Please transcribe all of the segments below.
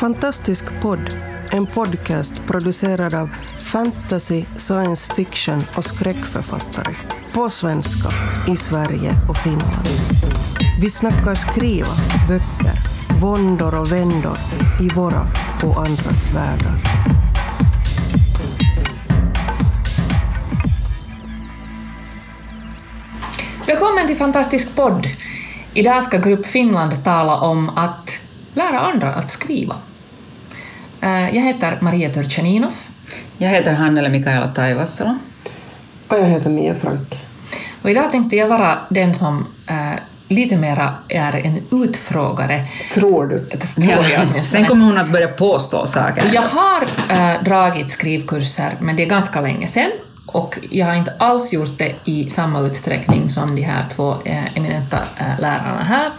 Fantastisk podd, en podcast producerad av fantasy, science fiction och skräckförfattare. På svenska, i Sverige och Finland. Vi snackar skriva, böcker, våndor och vändor i våra och andras världar. Välkommen till Fantastisk podd. Idag ska Grupp Finland tala om att lära andra att skriva. Eh, Jag heter Maria Turchaninov Jag heter Hannele Mikaela Taivasalo. Och jag heter Mia Frank. och idag tänkte jag vara den som eh, lite mera är en utfrågare. Tror du? Tror jag Sen kommer hon att börja påstå saker. Jag har äh, dragit skrivkurser, men det är ganska länge sedan. Och jag har inte alls gjort det i samma utsträckning som de här två äh, eminenta äh, lärarna här,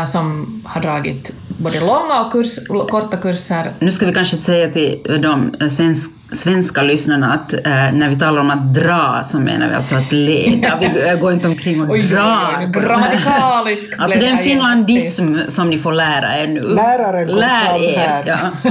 äh, som har dragit både långa och kurs, korta kurser. Nu ska vi kanske säga till de eh, svensk, svenska lyssnarna att eh, när vi talar om att dra så menar vi alltså att leda. Vi går inte omkring och Oj, drar. oj, nu grammatikaliskt Alltså det är en finlandism som ni får lära er nu. Läraren kom Lär fram er, här. Ja.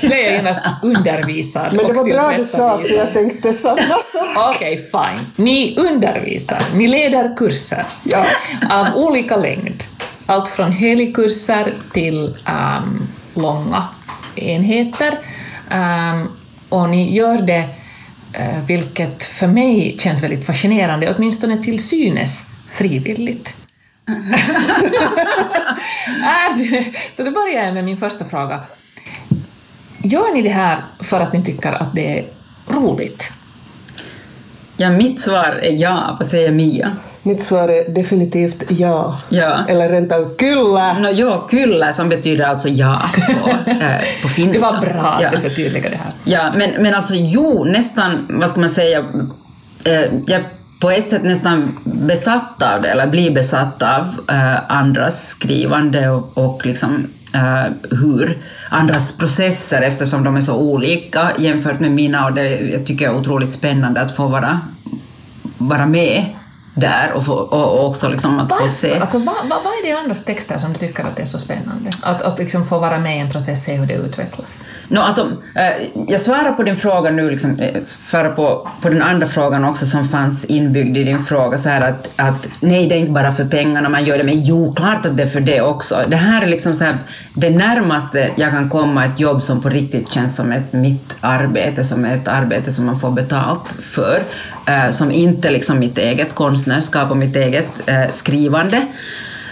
blev jag genast undervisad Men det var bra du sa, för jag tänkte samma sak. Okej, fine. Ni undervisar, ni leder kurser Ja. av olika längd. Allt från helgkurser till ehm, långa enheter. Ehm, och ni gör det, eh, vilket för mig känns väldigt fascinerande, åtminstone till synes frivilligt. så då börjar jag med min första fråga. Gör ni det här för att ni tycker att det är roligt? ja, mitt svar är ja. Vad säger Mia? Mitt svar är definitivt ja. Ja. Eller rent av kyllä. No, ja, kyllä som betyder alltså ja på, eh, på finska. Det var bra att ja. du förtydligade det här. Ja, men, men alltså jo, nästan, vad ska man säga, eh, jag på ett sätt nästan besatt av det, eller blir besatt av eh, andras skrivande och, och liksom eh, hur andras processer, eftersom de är så olika jämfört med mina, och det jag tycker jag är otroligt spännande att få vara, vara med där och, få, och, och också liksom att få se. Varför? Alltså, vad, vad, vad är det i andras texter som du tycker att det är så spännande? Att, att liksom få vara med i en process, se hur det utvecklas? No, alltså, eh, jag svarar på din fråga nu, liksom, eh, svarar på, på den andra frågan också som fanns inbyggd i din fråga, så här att, att nej, det är inte bara för pengarna man gör det, men jo, klart att det är för det också. Det här är liksom så här, det närmaste jag kan komma ett jobb som på riktigt känns som ett mitt arbete, som ett arbete som man får betalt för, eh, som inte liksom mitt eget konstnärskap och mitt eget eh, skrivande.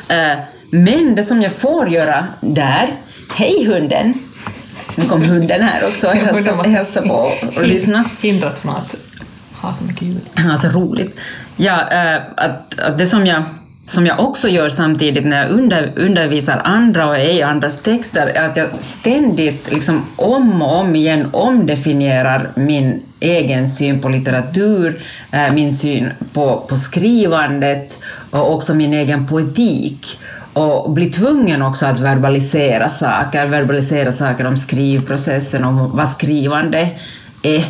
Eh, men det som jag får göra där, hej hunden, nu kom hunden här också och Hunden hälsa, på och lyssna. Hindras från att ha så mycket ljud. Alltså roligt. Ja, äh, att, att det som jag, som jag också gör samtidigt när jag under, undervisar andra och är i andras texter är att jag ständigt liksom om och om igen omdefinierar min egen syn på litteratur, eh, min syn på, på skrivandet och också min egen poetik och bli tvungen också att verbalisera saker, verbalisera saker om skrivprocessen, om vad skrivande är.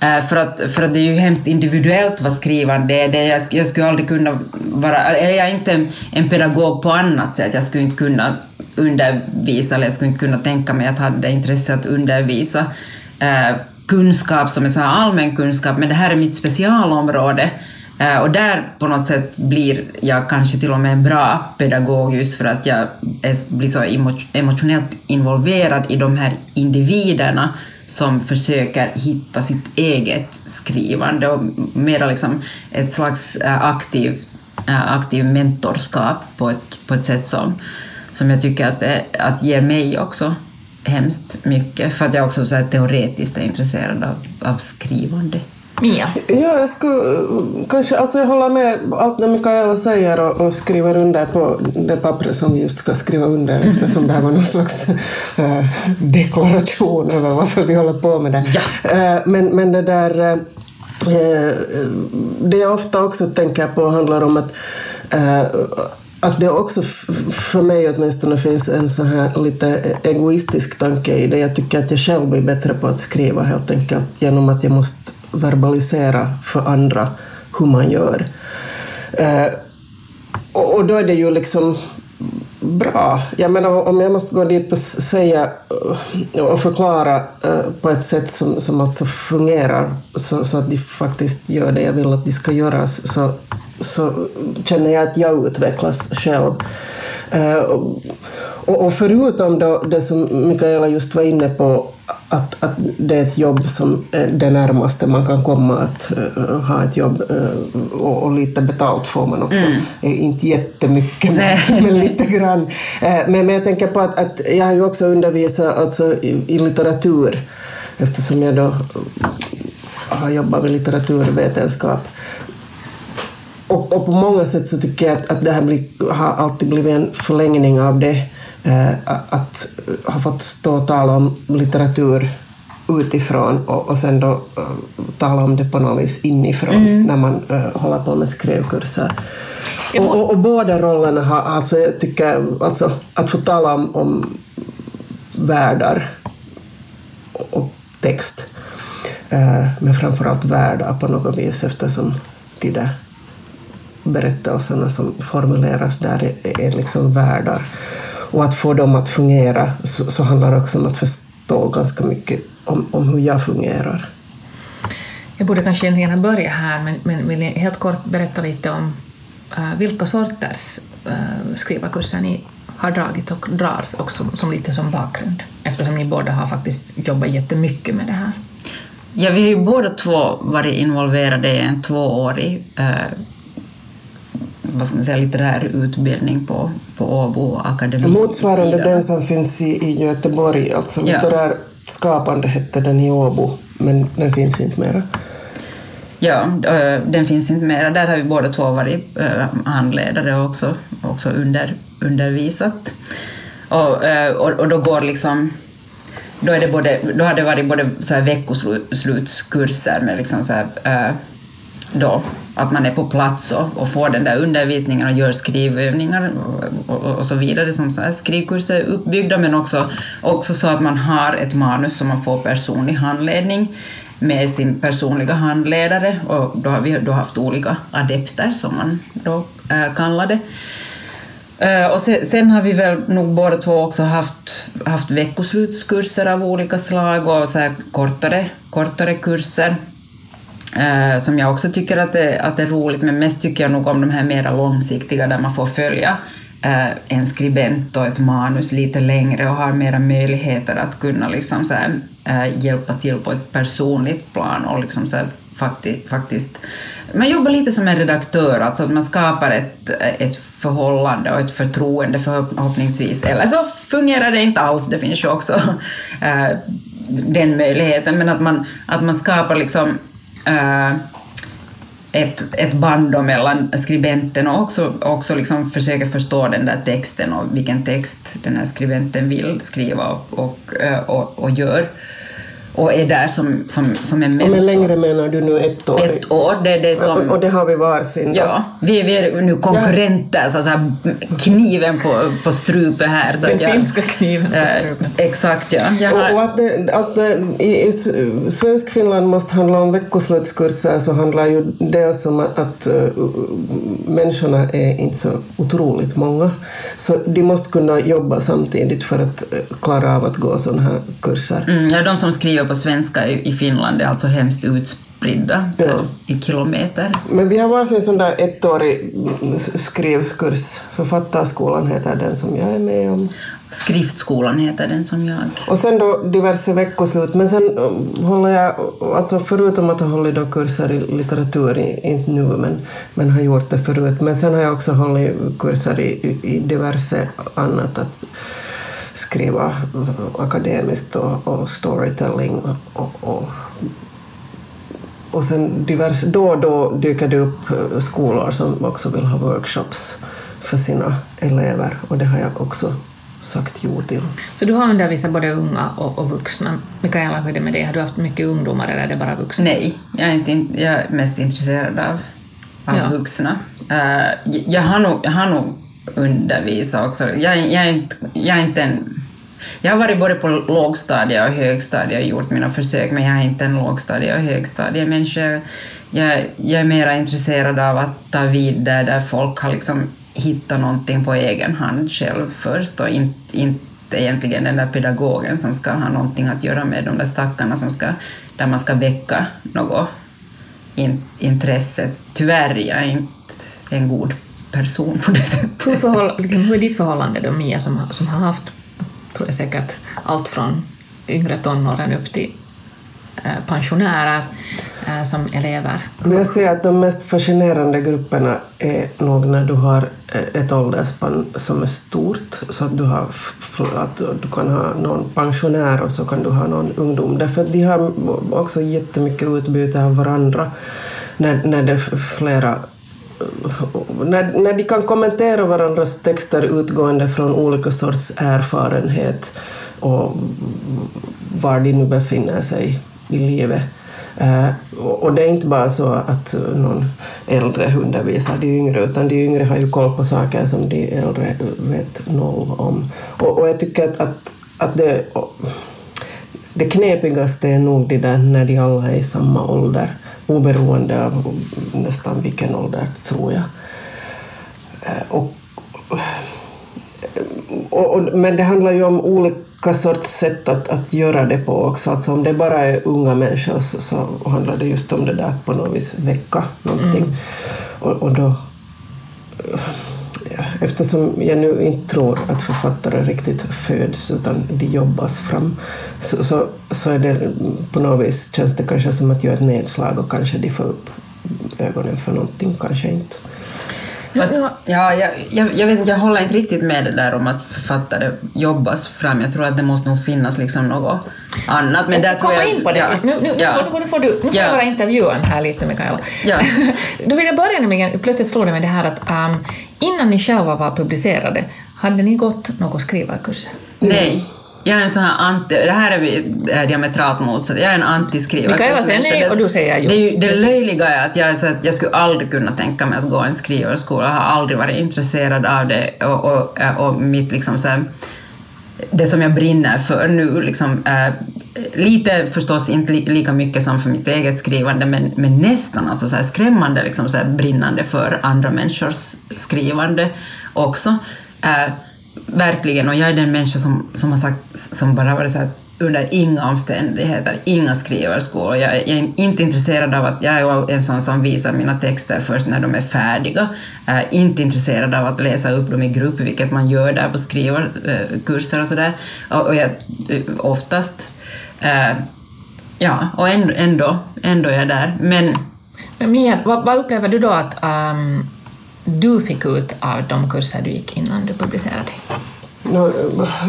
Eh, för att, för att det är ju hemskt individuellt vad skrivande är. Det, jag, jag skulle aldrig kunna vara... är jag inte en, en pedagog på annat sätt. Jag skulle inte kunna undervisa, eller jag skulle inte kunna tänka mig att ha det intresse att undervisa eh, kunskap som är så här allmän kunskap, men det här är mitt specialområde. Eh, och där på något sätt blir jag kanske till och med en bra pedagog just för att jag blir så emotionellt involverad i de här individerna som försöker hitta sitt eget skrivande och mera liksom ett slags eh, aktiv, eh, aktiv mentorskap på ett, på ett sätt som, som jag tycker att, att ger mig också hemskt mycket, för att jag också så här teoretiskt är intresserad av, av skrivande. Mia? Ja, jag skulle kanske, alltså jag håller med allt det Mikaela säger och, och skriver under på det pappret som vi just ska skriva under eftersom det här var någon slags eh, deklaration över varför vi håller på med det. Eh, men, men det där, eh, det jag ofta också tänker på handlar om att att det också för mig åtminstone finns en så här lite e-, egoistisk tanke i det. Jag tycker att jag själv blir bättre på att skriva helt enkelt genom att jag måste verbalisera för andra hur man gör. Eh, och och då är det ju liksom bra. Jag menar, om jag måste gå dit och säga eh, och förklara eh, på ett sätt som, som alltså fungerar så, så att de faktiskt gör det jag vill att de ska göra så, så känner jag att jag utvecklas själv. Eh, och, och förutom då det som Mikaela just var inne på, att, att det är ett jobb som är det närmaste man kan komma att uh, ha ett jobb uh, och, och, lite betalt får man också. Mm. Inte jättemycket, men, men lite grann. Uh, men, men jag tänker på att, att jag har ju också undervisat alltså, i, i litteratur eftersom jag då har jobbat med litteraturvetenskap. Och, och, på många sätt så tycker jag att, att det här blir, har alltid blivit en förlängning av det Eh, att ha fått stå och tala om litteratur utifrån och, och sen då uh, tala om det på något vis inifrån mm. när man uh, håller på med skrivkurser. Och, och, och, båda rollerna har, alltså jag tycker, alltså att få tala om, om världar och, och text, uh, men framförallt världar på något vis eftersom de där berättelserna som formuleras där är, är liksom världar. Och att få dem att fungera så, så handlar det också om att förstå ganska mycket om, om hur jag fungerar. Jag borde kanske egentligen ha börjat här, men, men vill ni helt kort berätta lite om uh, vilka sorters uh, skrivarkurser ni har dragit och drar också som lite som bakgrund, eftersom ni båda har faktiskt jobbat jättemycket med det här. Ja, vi har ju båda två varit involverade i en tvåårig uh, vad ska man säga, litterär utbildning på, på Åbo akademi. Motsvarande den som finns i, i Göteborg, alltså litterär ja. skapande hette den i Åbo, men den finns inte mera. Ja, den finns inte mera. Där har vi båda två varit handledare och också, också under, undervisat. Och, och, och då går liksom då, är det både, då har det varit både så här veckoslutskurser med liksom så här, då att man är på plats och, och får den där undervisningen och gör skrivövningar och, och, och så vidare som så här. Skrivkurser är uppbyggda, men också, också så att man har ett manus som man får personlig handledning med sin personliga handledare. Och då har vi då haft olika adepter som man då äh, kallar det. Eh, och sen, sen, har vi väl nog båda två också haft, haft veckoslutskurser av olika slag och så kortare, kortare kurser eh, som jag också tycker att det, att det är roligt, men mest tycker jag nog om de här mera långsiktiga där man får följa eh, en skribent och ett manus lite längre och har mera möjligheter att kunna liksom så här, eh, hjälpa till på ett personligt plan och liksom så här, fakti, faktiskt man jobbar lite som en redaktör, alltså att man skapar ett, ett förhållande och ett förtroende förhoppningsvis, eller så fungerar det inte alls, det finns ju också äh, den möjligheten, men att man, att man skapar liksom Eh, ett, ett band mellan skribenten och också, också liksom försöka förstå den där texten och vilken text den här skribenten vill skriva och, och, eh, och, och gör och är där som, som, som en mentor. Men längre menar du nu ett år? Ett år, det är det som... Och, och det har vi varsin? Ja, vi, vi är nu konkurrenter, ja. så, så här, kniven på, på strupen här. Så Den jag, finska kniven på strupen. Äh, exakt, ja. Har... Och, att, det, att i, i svensk Finland måste handla om veckoslutskurser så handlar ju dels om att, att uh, människorna är inte så otroligt många. Så de måste kunna jobba samtidigt för att klara av att gå sådana här kurser. Mm, ja, de som skriver på svenska i Finland är alltså hemskt utspridda så ja. i kilometer. Men vi har varsin sån där ettårig skrivkurs. Författarskolan heter den som jag är med om. Skriftskolan heter den som jag. Och sen då diverse veckoslut. Men sen um, håller jag, alltså förutom att ha hållit då kurser i litteratur, inte nu men, men har gjort det förut, men sen har jag också hållit kurser i, i diverse annat. Att, skriva akademiskt och, och storytelling och, och, och sen diverse, då och då dyker det upp eh, skolor som också vill ha workshops för sina elever och det har jag också sagt jo till. Så du har undervisat både unga och, och vuxna. Mikaela, hur är det med det? Har du haft mycket ungdomar eller är det bara vuxna? Nej, jag är, inte, jag är mest intresserad av, av ja. vuxna. Uh, jag, har nog, jag har nog undervisa också. Jag, jag, är inte, jag är inte en... Jag har varit både på lågstadie och högstadie och gjort mina försök, men jag är inte en lågstadie och högstadiemänniska. Jag, jag är mer intresserad av att ta vid där, där folk har liksom hittat någonting på egen hand själv först och inte, inte egentligen den där pedagogen som ska ha någonting att göra med de där stackarna som ska, där man ska väcka något in, intresse. Tyvärr är jag inte en god person på det sättet. Hur, förhåll, liksom, hur är ditt förhållande då, Mia, som, som har haft, tror jag säkert, allt från yngre tonåren upp till eh, pensionärer eh, som elever? Jag säger att de mest fascinerande grupperna är nog när du har eh, ett åldersspann som är stort, så att du, har att du kan ha någon pensionär och så kan du ha någon ungdom. Därför att de har också jättemycket utbyte av varandra när, när det är flera när, när de kan kommentera varandras texter utgående från olika sorts erfarenhet och var de nu befinner sig i livet. Uh, och det är inte bara så att någon äldre undervisar de yngre, utan de yngre har ju koll på saker som de äldre vet noll om. Och, och jag tycker att, att, att det, det knepigaste är nog det där när de alla är i samma ålder oberoende av nästan vilken ålder, tror jag. Eh, och, och, och, men det handlar ju om olika sorts sätt att, att göra det på också. Alltså om det bara är unga människor så, så handlar det just om det där att på något vis väcka någonting. Mm. Och, och då eftersom jag nu inte tror att författare riktigt föds utan de jobbas fram så, så, så är det på något vis känns det kanske som att göra ett nedslag och kanske de får upp ögonen för någonting, kanske inte. Fast, ja, jag, jag, jag, vet, jag håller inte riktigt med det där om att författare jobbas fram. Jag tror att det måste nog finnas liksom något annat. Men jag ska där komma jag, in på det. Ja, nu, nu, ja. får, nu, får, du, nu får ja. jag vara intervjuaren här lite, Mikaela. Ja. Då vill jag börja nämligen, plötsligt slår det mig det här att um, innan ni själva var publicerade, hade ni gått några skrivarkurser? Nej. Jag är en sån här anti, det här är vi diametralt motsatt, jag är en antiskrivare. Mikaela säger nej och du säger jo. Det, är ju, det löjliga är att jag, är så att jag skulle aldrig kunna tänka mig att gå en skrivarskola, jag har aldrig varit intresserad av det och, och, och mitt liksom så här, det som jag brinner för nu, liksom, äh, lite förstås inte li, lika mycket som för mitt eget skrivande, men, men nästan alltså så här skrämmande liksom så här brinnande för andra människors skrivande också. Äh, verkligen, och jag är den människa som, som har sagt, som bara varit så här, under inga omständigheter, inga skriverskolor. Jag, jag är inte intresserad av att, jag är en sån som visar mina texter först när de är färdiga. Jag är inte intresserad av att läsa upp dem i grupp, vilket man gör där på skrivarkurser och sådär. Och, och jag, eh, oftast, äh, ja, och ändå, ändå, ändå är jag där. Men, Men Mia, vad, vad upplever du då att um du fick ut av de kurser du gick innan du publicerade? No,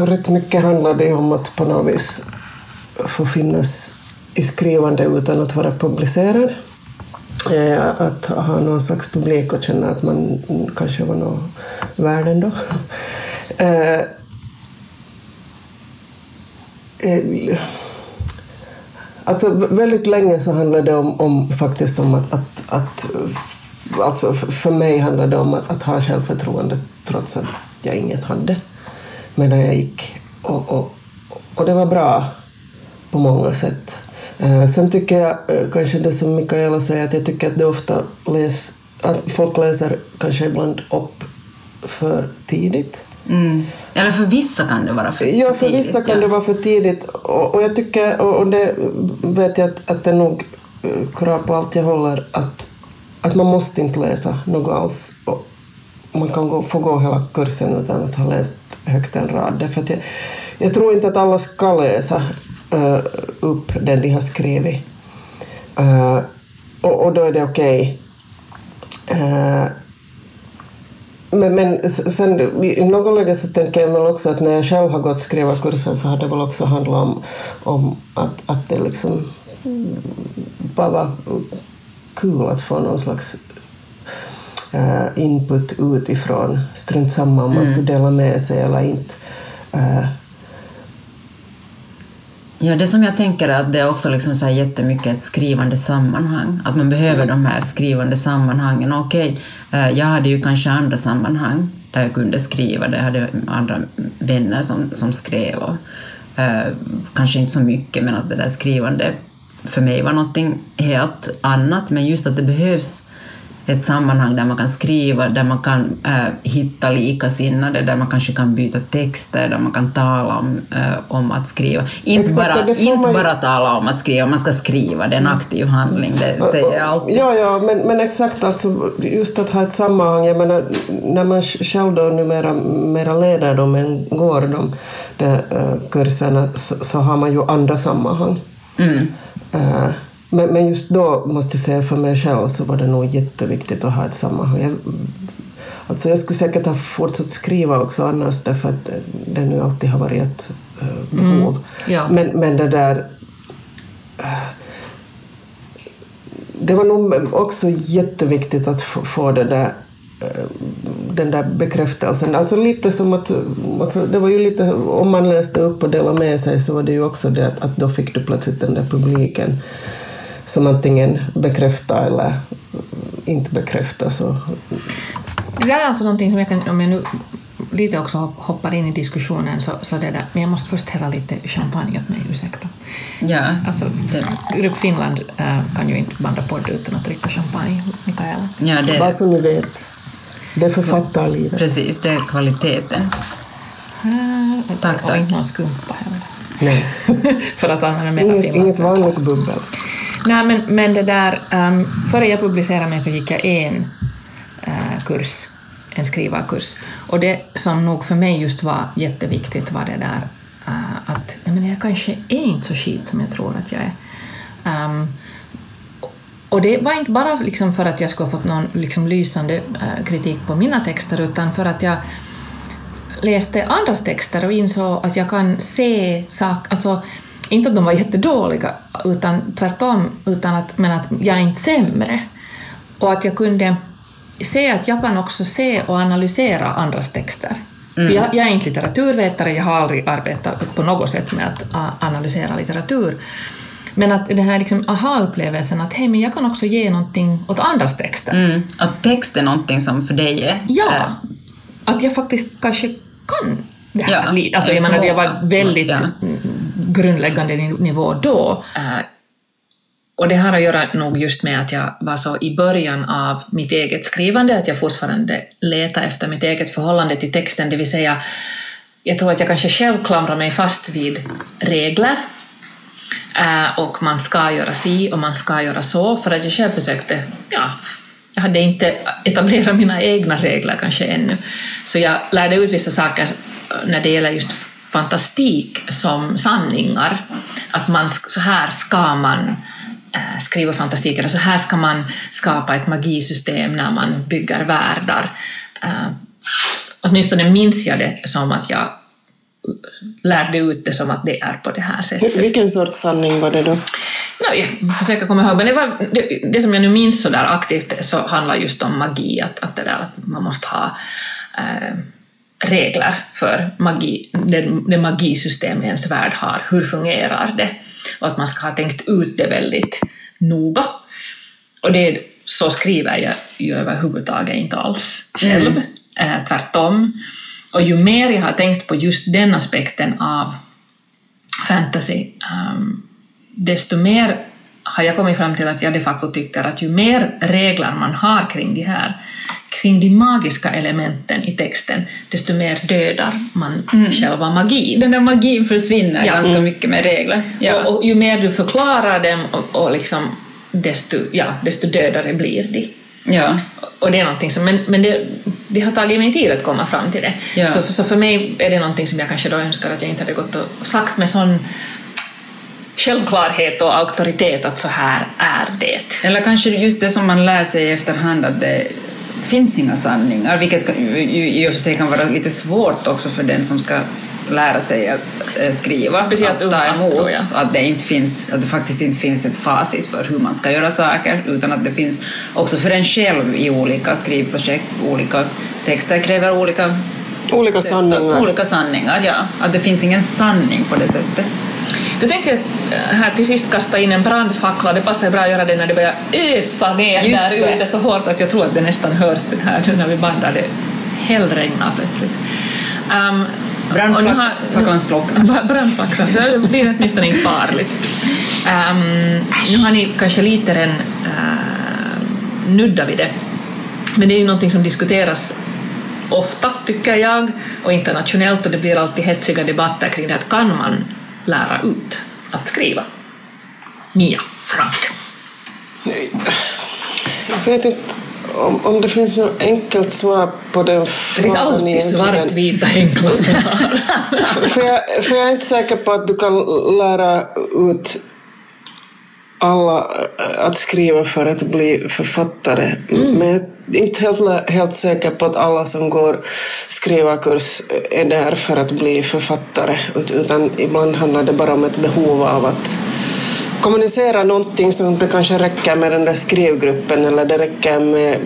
rätt mycket handlar det om att på något vis få finnas i skrivande utan att vara publicerad. Eh, att ha någon slags publik och känna att man kanske var någon värd ändå. Alltså väldigt länge så handlade det om, om faktiskt om att, att, att alltså för mig handlade det om att, att, ha självförtroende trots att jag inget hade medan jag gick. Och, och, och det var bra på många sätt. Eh, sen tycker jag eh, kanske det som Mikaela säger, att jag tycker att det ofta läs, att folk läser kanske ibland upp för tidigt. Mm. Eller för vissa kan det vara för tidigt. Ja, för vissa kan ja. det vara för tidigt. Och, och jag tycker, och det vet jag att, att det är nog eh, krav på allt jag håller, att att man måste inte läsa något alls. Och man kan gå, få gå hela kursen utan att ha läst högt en rad. Därför jag, jag tror inte att alla ska läsa uh, upp den de har skrivit. Uh, och, och, då är det okej. Okay. Uh, men, men sen i något läge så tänker jag väl också att när jag själv har gått skrivarkursen så har det väl också handlat om, om att, att det liksom bara var kul att få någon slags uh, input utifrån. Strunt samma om man mm. skulle dela med sig eller inte. Ja, det som jag tänker är att det är också liksom så här jättemycket ett skrivande sammanhang, att man behöver de här skrivande sammanhangen. Okej, okay, jag hade ju kanske andra sammanhang där jag kunde skriva, där jag hade andra vänner som, som skrev och uh, kanske inte så mycket, men att det där skrivande för mig var någonting helt annat, men just att det behövs ett sammanhang där man kan skriva, där man kan äh, hitta likasinnade, där man kanske kan byta texter, där man kan tala om, äh, om att skriva. Inte, Exakt, bara, inte man bara tala om att skriva, man ska skriva, det är en aktiv handling, det säger jag alltid. Ja, ja men, men exakt alltså, just att ha ett sammanhang. Jag menar, när man själv då numera mera leder dem än går de där eh, kurserna så, så har man ju andra sammanhang. Mm. Eh, men, men just då måste jag säga för mig själv så var det nog jätteviktigt att ha ett sammanhang. Jag, alltså jag skulle säkert ha fortsatt skriva också annars därför att det nu alltid har varit ett eh, behov. ja. men, men det där det var nog också jätteviktigt att få, få det där, eh, den där bekräftelsen. Alltså lite som att, alltså det var ju lite, om man läste upp och delade med sig så var det ju också det att, att då fick du plötsligt den där publiken som antingen bekräftar eller inte bekräftar. Så, Det där är alltså någonting som jag kan, om jag nu lite också hopp- hoppar in i diskussionen, så, så det där, men jag måste först hälla lite champagne åt mig, ursäkta. Ja, Alltså, det, Grupp Finland äh, kan ju inte banda podd utan att dricka champagne, Mikaela. ja det, Bara så ni vet. Det är författarlivet. precis, det är kvaliteten. Äh, Tack, och tack. inte någon skumpa heller. Nej. För att använda mer Inget, inget vanligt bubbel. Nej, men, men det där, um, före jag publicerade mig så gick jag en uh, kurs, en skrivarkurs. Och det som nog för mig just var jätteviktigt var det där uh, att jag, menar, jag kanske är inte så skit som jag tror att jag är. Um, och det var inte bara liksom för att jag skulle ha fått någon liksom lysande uh, kritik på mina texter, utan för att jag läste andras texter och insåg att jag kan se saker, alltså inte att de var jättedåliga, utan tvärtom, utan att, men att jag är inte sämre. Och att jag kunde se att jag kan också se och analysera andras texter. För jag, jag är inte litteraturvetare, jag har aldrig arbetat på något sätt med att analysera litteratur. Men att den här liksom aha-upplevelsen att hej, men jag kan också ge någonting åt andras texter. Mm. Att text är någonting som för dig är... Ja, äh, att jag faktiskt kanske kan det här. Ja, alltså, jag en menar, det var väldigt Ja grundläggande nivå då. Uh, Och det har att göra nog just med att jag var så i början av mitt eget skrivande, att jag fortfarande letar efter mitt eget förhållande till texten, det vill säga jag tror att jag kanske själv klamrar mig fast vid regler. Uh, och man ska göra si och man ska göra så, för att jag själv försökte, ja, jag hade inte etablerat mina egna regler kanske ännu, så jag lärde ut vissa saker när det gäller just fantastik som sanningar, att man, så här ska man eh, skriva fantastik, eller så här ska man skapa ett magisystem när man bygger världar. Eh, åtminstone minns jag det som att jag lärde ut det som att det är på det här sättet. Vilken sorts sanning var det då? No, jag försöker komma ihåg, men det, var, det, det som jag nu minns så där aktivt så handlar just om magi, att, att, det där, att man måste ha eh, regler för magi, det, det magisystem ens värld har, hur fungerar det? Och att man ska ha tänkt ut det väldigt noga. Och det, så skriver jag ju överhuvudtaget inte alls själv, eh, tvärtom. Och ju mer jag har tänkt på just den aspekten av fantasy, um, desto mer har jag kommit fram till att jag de facto tycker att ju mer regler man har kring de här, kring de magiska elementen i texten, desto mer dödar man själva magin. Den där magin försvinner Ja. ganska mycket med regler. Ja. Och, och ju mer du förklarar dem, och, och liksom, desto, ja, desto dödare blir de. ja. Och det är någonting som, men, men det, det har tagit mig tid att komma fram till det. Ja. Så, så för mig är det någonting som jag kanske då önskar att jag inte hade gått och sagt med sån självklarhet och auktoritet att så här är det. Eller kanske just det som man lär sig i efterhand att det finns inga sanningar, vilket i och för sig kan vara lite svårt också för den som ska lära sig att eh, skriva, Speciellt att ta unga, emot, jag. att det, inte finns, att det faktiskt inte finns ett facit för hur man ska göra saker, utan att det finns också för en själv i olika skrivprojekt, olika texter kräver olika Olika sätt- sanningar. Olika sanningar, ja. Att det finns ingen sanning på det sättet. Du tänkte eh, här till sist kasta in en brandfackla, det passar bra att göra det när det börjar ösa ner Just där ute så hårt att jag tror att det nästan hörs här nu när vi bandar, det hällregnar plötsligt. Um, Brandfacklan slocknar. Brandfacklan, så det blir åtminstone inte farligt. Um, nu har ni kanske lite redan uh, nuddat vid det, Men det är ju någonting som diskuteras ofta, tycker jag, och internationellt, och det blir alltid hetsiga debatter kring det, att kan man lära ut att skriva? Nia, Frank. Jag vet inte om, om det finns något enkelt svar på den frågan. Det finns alltid svartvita enkla svar. för, jag, för jag är inte säker på att du kan lära ut alla äh, att skriva för att bli författare. Men jag är inte helt, helt säker på att alla som går skrivarkurs är där för att bli författare. Ut- Utan ibland handlar det bara om ett behov av att kommunicera någonting som det kanske räcker med den där skrivgruppen eller det räcker med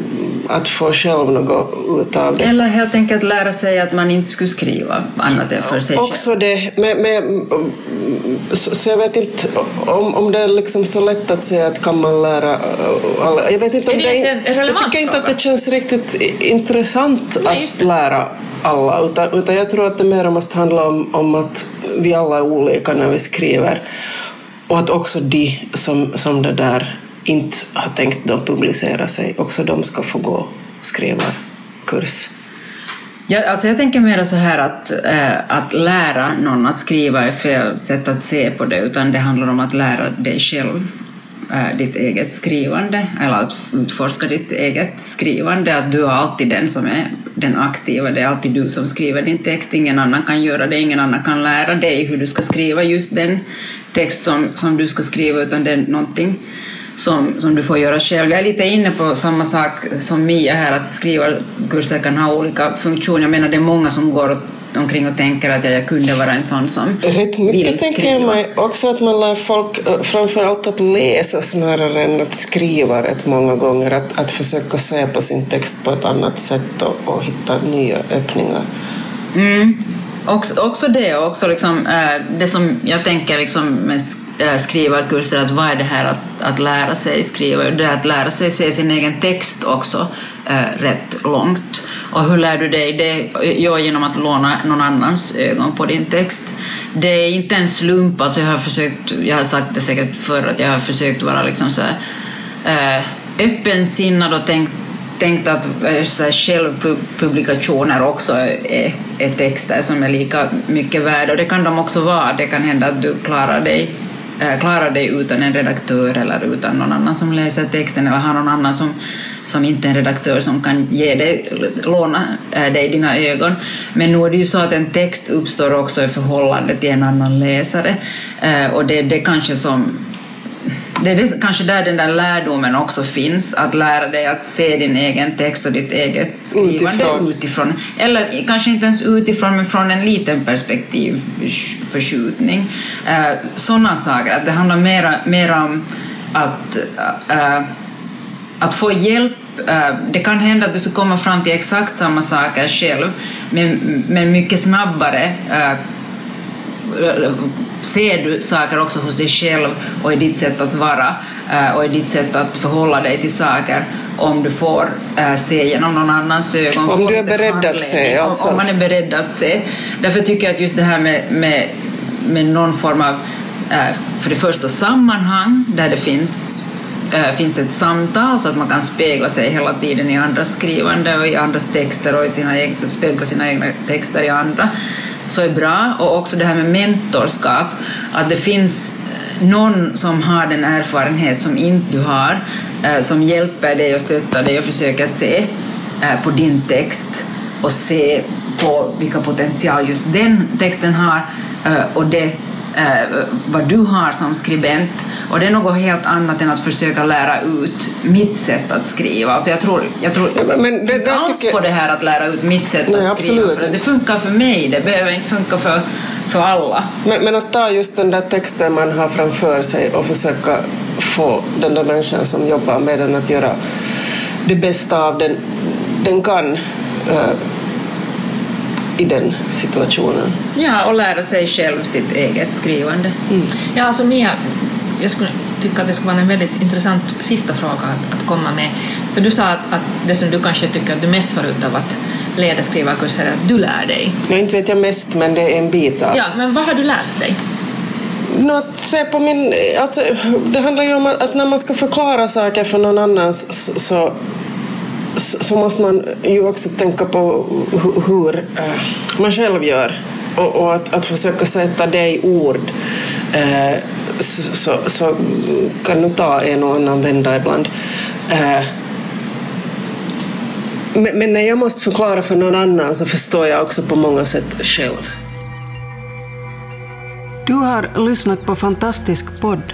att få själv något ut av det. Eller helt enkelt lära sig att man inte skulle skriva annat än för sig själv. Också det, med, med, så, så jag vet inte om, om det är liksom så lätt att säga att kan man lära alla. Jag vet inte om Är det det relevant Jag tycker inte att fråga? det känns riktigt intressant Nej, att lära alla, utan, utan jag tror att det mer måste handla om, om att vi alla är olika när vi skriver och att också de som, som det där inte har tänkt då publicera sig, också de ska få gå skrivarkurs. Ja, alltså jag tänker mer så här att, eh, att lära någon att skriva är fel sätt att se på det, utan det handlar om att lära dig själv eh, ditt eget skrivande, eller att utforska ditt eget skrivande, att du är alltid den som är den aktiva, det är alltid du som skriver din text, ingen annan kan göra det, ingen annan kan lära dig hur du ska skriva just den text som, som du ska skriva, utan det är någonting som, som du får göra själv. Jag är lite inne på samma sak som Mia här, att skrivarkurser kan ha olika funktioner. Jag menar, det är många som går omkring och tänker att jag, jag kunde vara en sån som Rätt vill mycket tänker jag mig också att man lär folk eh, framför allt att läsa snarare än att skriva rätt många gånger. Att, att försöka se på sin text på ett annat sätt och, och hitta nya öppningar. Mm. Också, också det, och också liksom, eh, det som jag tänker liksom med eh, skrivarkurser, att vad är det här att, att lära sig skriva? Det är att lära sig se sin egen text också äh, rätt långt. Och hur lär du dig det? Jo, genom att låna någon annans ögon på din text. Det är inte en slump, alltså jag har försökt, jag har sagt det säkert förr, att jag har försökt vara liksom så här, äh, öppensinnad och tänkt tänkt att eh, så här, självpublikationer också är, är texter som är lika mycket värda och det kan de också vara. Det kan hända att du klarar dig, äh, klarar dig utan en redaktör eller utan någon annan som läser texten eller har någon annan som, som inte är en redaktör som kan ge dig, låna äh, dig dina ögon. Men nu är det ju så att en text uppstår också i förhållande till en annan läsare äh, och det är det kanske som det är det, kanske där den där lärdomen också finns, att lära dig att se din egen text och ditt eget skrivande Utifrån. utifrån. Eller kanske inte ens utifrån, men från en liten perspektivförskjutning. Eh, Sådana saker, att det handlar mera, mera om att, eh, att få hjälp. eh, Det kan hända att du ska komma fram till exakt samma saker själv, men, men mycket snabbare eh, ser du saker också hos dig själv och i ditt sätt att vara eh, och i ditt sätt att förhålla dig till saker om du får eh, se genom någon annans ögon. Om du är beredd att se, alltså. Om man är beredd att se. Därför tycker jag att just det här med, med, med någon form av, eh, för det första sammanhang där det finns finns ett samtal så att man kan spegla sig hela tiden i andras skrivande och i andras texter och i sina egna, spegla sina egna texter i andra så är bra. Och också det här med mentorskap att det finns eh, någon som har den erfarenhet som inte du har eh, som hjälper dig och stöttar dig och försöker se eh, på din text och se på vilka potential just den texten har och det eh, vad du har som skribent. Och det är något helt annat än att försöka lära ut mitt sätt att skriva. Alltså jag tror, jag tror Ja, men det- inte alls tycker- på det här att lära ut mitt sätt Nej, att skriva. absolut För det funkar för mig, det behöver inte funka för, för alla. Men, men att ta just den där texten man har framför sig och försöka få den där människan som jobbar med den att göra det bästa av den den kan eh, i den situationen. Ja, och lära sig själv sitt eget skrivande. Ja, alltså Mia, jag skulle tycka att det skulle vara en väldigt intressant sista fråga att, att komma med. För du sa att, att det som du kanske tycker att du mest får ut av att leda skrivarkurser är att du lär dig. Jag inte vet jag mest, men det är en bit av Ja, men vad har du lärt dig? Nå, att se på min, alltså, det handlar ju om att, att när man ska förklara saker för någon annan så, så så måste man ju också tänka på hur eh, man själv gör och, och att, att, försöka sätta det i ord eh, så, så, så, kan nog ta en och annan vända ibland. Eh, men, men när jag måste förklara för någon annan så förstår jag också på många sätt själv. Du har lyssnat på Fantastisk podd